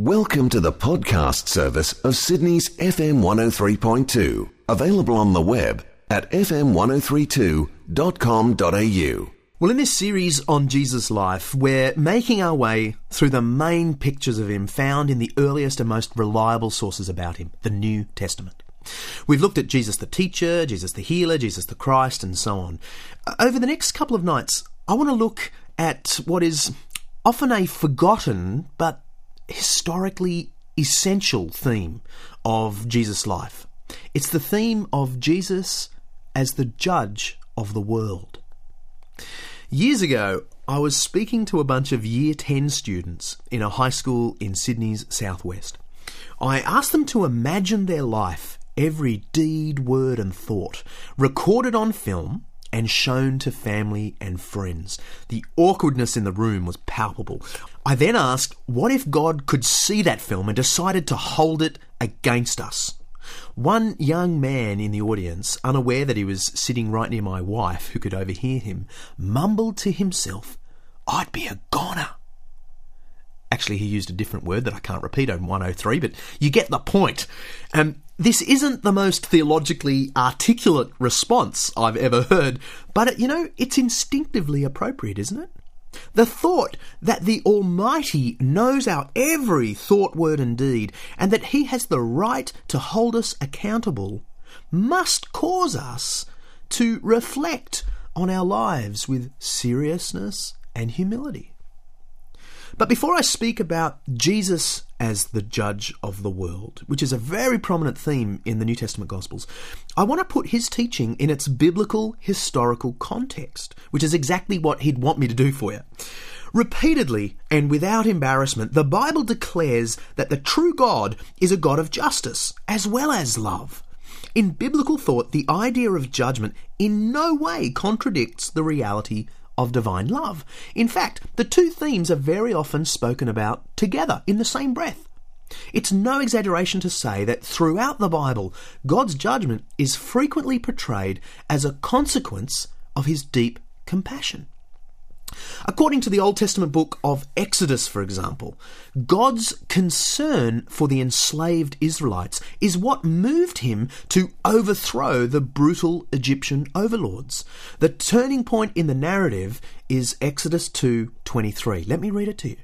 Welcome to the podcast service of Sydney's FM 103.2, available on the web at fm1032.com.au. Well, in this series on Jesus' life, we're making our way through the main pictures of him found in the earliest and most reliable sources about him, the New Testament. We've looked at Jesus the teacher, Jesus the healer, Jesus the Christ, and so on. Uh, over the next couple of nights, I want to look at what is often a forgotten but historically essential theme of Jesus' life. It's the theme of Jesus as the judge of the world. Years ago, I was speaking to a bunch of Year 10 students in a high school in Sydney's southwest. I asked them to imagine their life, every deed, word, and thought, recorded on film and shown to family and friends. The awkwardness in the room was palpable. I then asked, what if God could see that film and decided to hold it against us? One young man in the audience, unaware that he was sitting right near my wife, who could overhear him, mumbled to himself, I'd be a goner. Actually, he used a different word that I can't repeat on 103, but you get the point. Um, this isn't the most theologically articulate response I've ever heard, but you know, it's instinctively appropriate, isn't it? The thought that the Almighty knows our every thought, word, and deed, and that He has the right to hold us accountable, must cause us to reflect on our lives with seriousness and humility. But before I speak about Jesus as the judge of the world, which is a very prominent theme in the New Testament Gospels, I want to put his teaching in its biblical historical context, which is exactly what he'd want me to do for you. Repeatedly and without embarrassment, the Bible declares that the true God is a God of justice as well as love. In biblical thought, the idea of judgment in no way contradicts the reality of divine love. In fact, the two themes are very often spoken about together in the same breath. It's no exaggeration to say that throughout the Bible, God's judgment is frequently portrayed as a consequence of his deep compassion. According to the Old Testament book of Exodus, for example, God's concern for the enslaved Israelites is what moved him to overthrow the brutal Egyptian overlords. The turning point in the narrative is Exodus 2:23. Let me read it to you.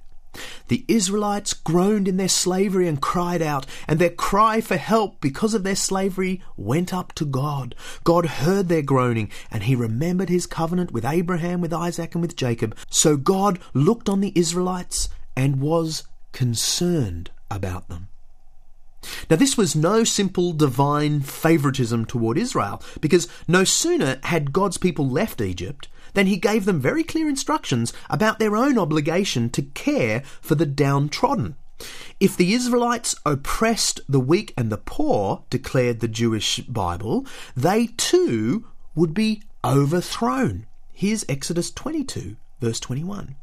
The Israelites groaned in their slavery and cried out, and their cry for help because of their slavery went up to God. God heard their groaning, and he remembered his covenant with Abraham, with Isaac, and with Jacob. So God looked on the Israelites and was concerned about them. Now, this was no simple divine favoritism toward Israel, because no sooner had God's people left Egypt than he gave them very clear instructions about their own obligation to care for the downtrodden. If the Israelites oppressed the weak and the poor, declared the Jewish Bible, they too would be overthrown. Here's Exodus 22, verse 21.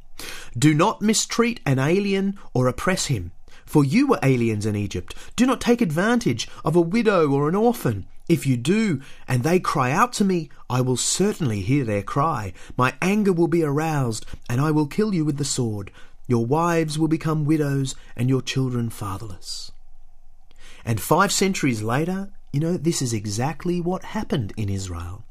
Do not mistreat an alien or oppress him. For you were aliens in Egypt. Do not take advantage of a widow or an orphan. If you do, and they cry out to me, I will certainly hear their cry. My anger will be aroused, and I will kill you with the sword. Your wives will become widows, and your children fatherless. And five centuries later, you know, this is exactly what happened in Israel.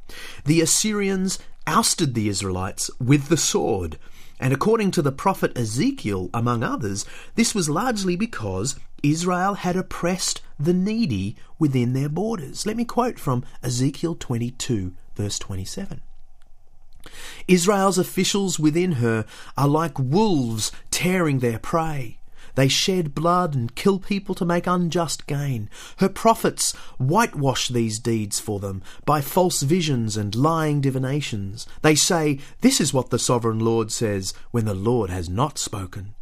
The Assyrians ousted the Israelites with the sword. And according to the prophet Ezekiel, among others, this was largely because Israel had oppressed the needy within their borders. Let me quote from Ezekiel 22, verse 27. Israel's officials within her are like wolves tearing their prey. They shed blood and kill people to make unjust gain. Her prophets whitewash these deeds for them by false visions and lying divinations. They say, This is what the sovereign Lord says, when the Lord has not spoken.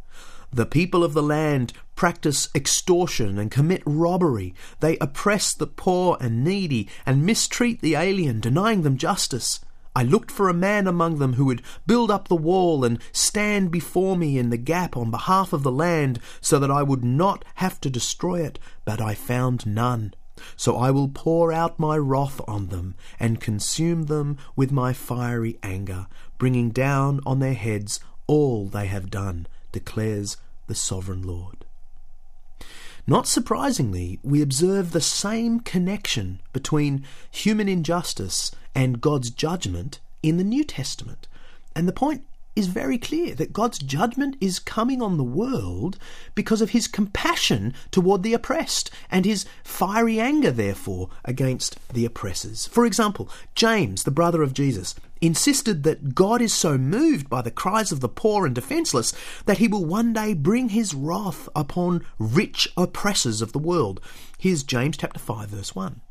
The people of the land practice extortion and commit robbery. They oppress the poor and needy and mistreat the alien, denying them justice. I looked for a man among them who would build up the wall and stand before me in the gap on behalf of the land, so that I would not have to destroy it, but I found none. So I will pour out my wrath on them, and consume them with my fiery anger, bringing down on their heads all they have done, declares the sovereign Lord. Not surprisingly, we observe the same connection between human injustice and God's judgment in the New Testament. And the point is very clear that God's judgment is coming on the world because of his compassion toward the oppressed and his fiery anger, therefore, against the oppressors. For example, James, the brother of Jesus, insisted that God is so moved by the cries of the poor and defenseless that he will one day bring his wrath upon rich oppressors of the world. Here's James chapter 5 verse 1.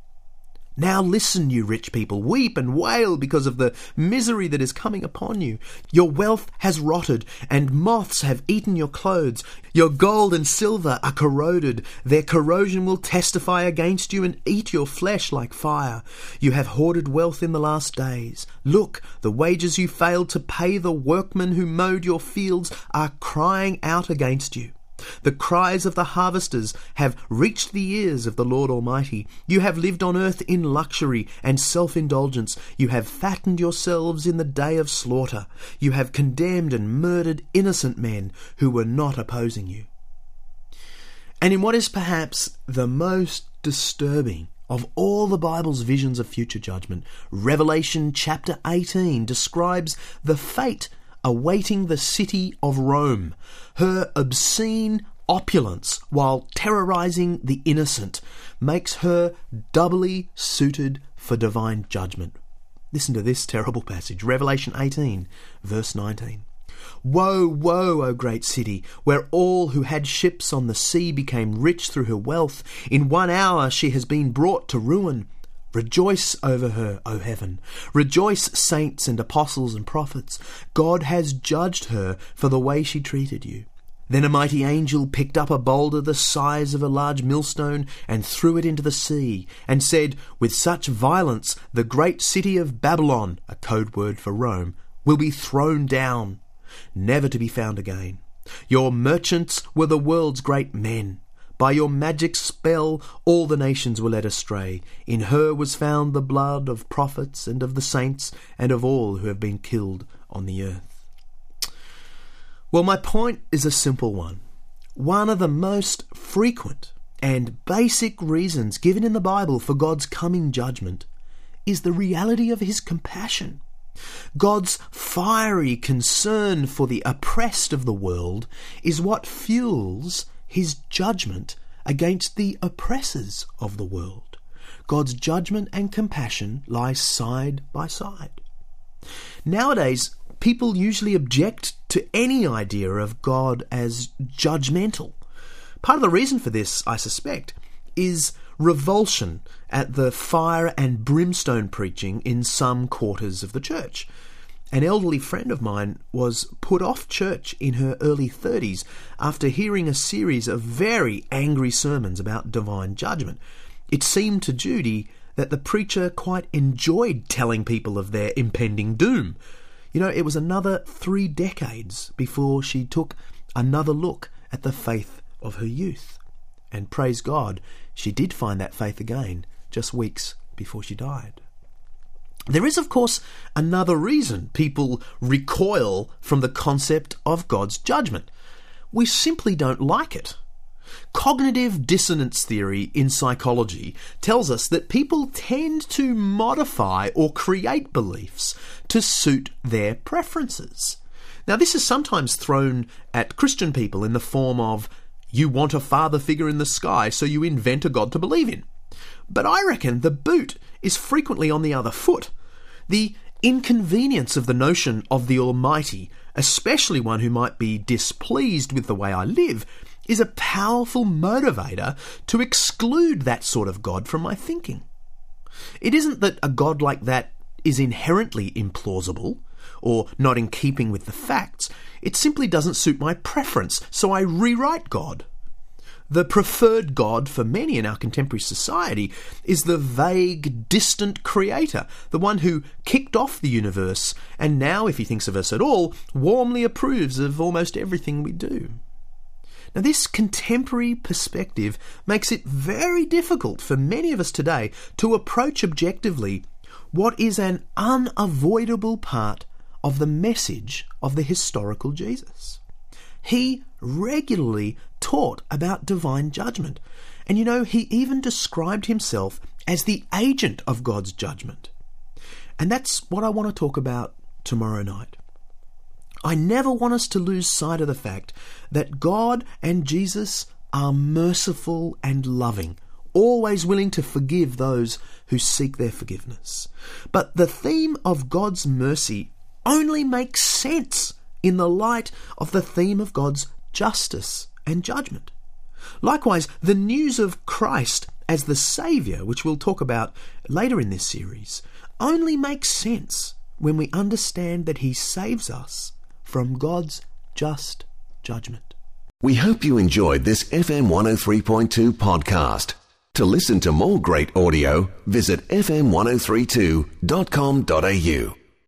Now listen, you rich people, weep and wail because of the misery that is coming upon you. Your wealth has rotted, and moths have eaten your clothes. Your gold and silver are corroded. Their corrosion will testify against you and eat your flesh like fire. You have hoarded wealth in the last days. Look, the wages you failed to pay the workmen who mowed your fields are crying out against you. The cries of the harvesters have reached the ears of the Lord Almighty. You have lived on earth in luxury and self indulgence. You have fattened yourselves in the day of slaughter. You have condemned and murdered innocent men who were not opposing you. And in what is perhaps the most disturbing of all the Bible's visions of future judgment, Revelation chapter 18 describes the fate awaiting the city of Rome, her obscene opulence while terrorizing the innocent makes her doubly suited for divine judgment. Listen to this terrible passage Revelation 18, verse 19. Woe, woe, O great city, where all who had ships on the sea became rich through her wealth. In one hour she has been brought to ruin. Rejoice over her, O heaven. Rejoice, saints and apostles and prophets. God has judged her for the way she treated you. Then a mighty angel picked up a boulder the size of a large millstone and threw it into the sea, and said, With such violence, the great city of Babylon, a code word for Rome, will be thrown down, never to be found again. Your merchants were the world's great men. By your magic spell, all the nations were led astray. In her was found the blood of prophets and of the saints and of all who have been killed on the earth. Well, my point is a simple one. One of the most frequent and basic reasons given in the Bible for God's coming judgment is the reality of His compassion. God's fiery concern for the oppressed of the world is what fuels his judgment against the oppressors of the world. God's judgment and compassion lie side by side. Nowadays, people usually object to any idea of God as judgmental. Part of the reason for this, I suspect, is revulsion at the fire and brimstone preaching in some quarters of the church. An elderly friend of mine was put off church in her early 30s after hearing a series of very angry sermons about divine judgment. It seemed to Judy that the preacher quite enjoyed telling people of their impending doom. You know, it was another three decades before she took another look at the faith of her youth. And praise God, she did find that faith again just weeks before she died. There is, of course, another reason people recoil from the concept of God's judgment. We simply don't like it. Cognitive dissonance theory in psychology tells us that people tend to modify or create beliefs to suit their preferences. Now, this is sometimes thrown at Christian people in the form of you want a father figure in the sky, so you invent a God to believe in. But I reckon the boot is frequently on the other foot. The inconvenience of the notion of the Almighty, especially one who might be displeased with the way I live, is a powerful motivator to exclude that sort of God from my thinking. It isn't that a God like that is inherently implausible or not in keeping with the facts, it simply doesn't suit my preference, so I rewrite God. The preferred God for many in our contemporary society is the vague, distant creator, the one who kicked off the universe and now, if he thinks of us at all, warmly approves of almost everything we do. Now, this contemporary perspective makes it very difficult for many of us today to approach objectively what is an unavoidable part of the message of the historical Jesus. He regularly taught about divine judgment. And you know, he even described himself as the agent of God's judgment. And that's what I want to talk about tomorrow night. I never want us to lose sight of the fact that God and Jesus are merciful and loving, always willing to forgive those who seek their forgiveness. But the theme of God's mercy only makes sense in the light of the theme of God's justice and judgment. Likewise, the news of Christ as the Saviour, which we'll talk about later in this series, only makes sense when we understand that He saves us from God's just judgment. We hope you enjoyed this FM 103.2 podcast. To listen to more great audio, visit fm1032.com.au.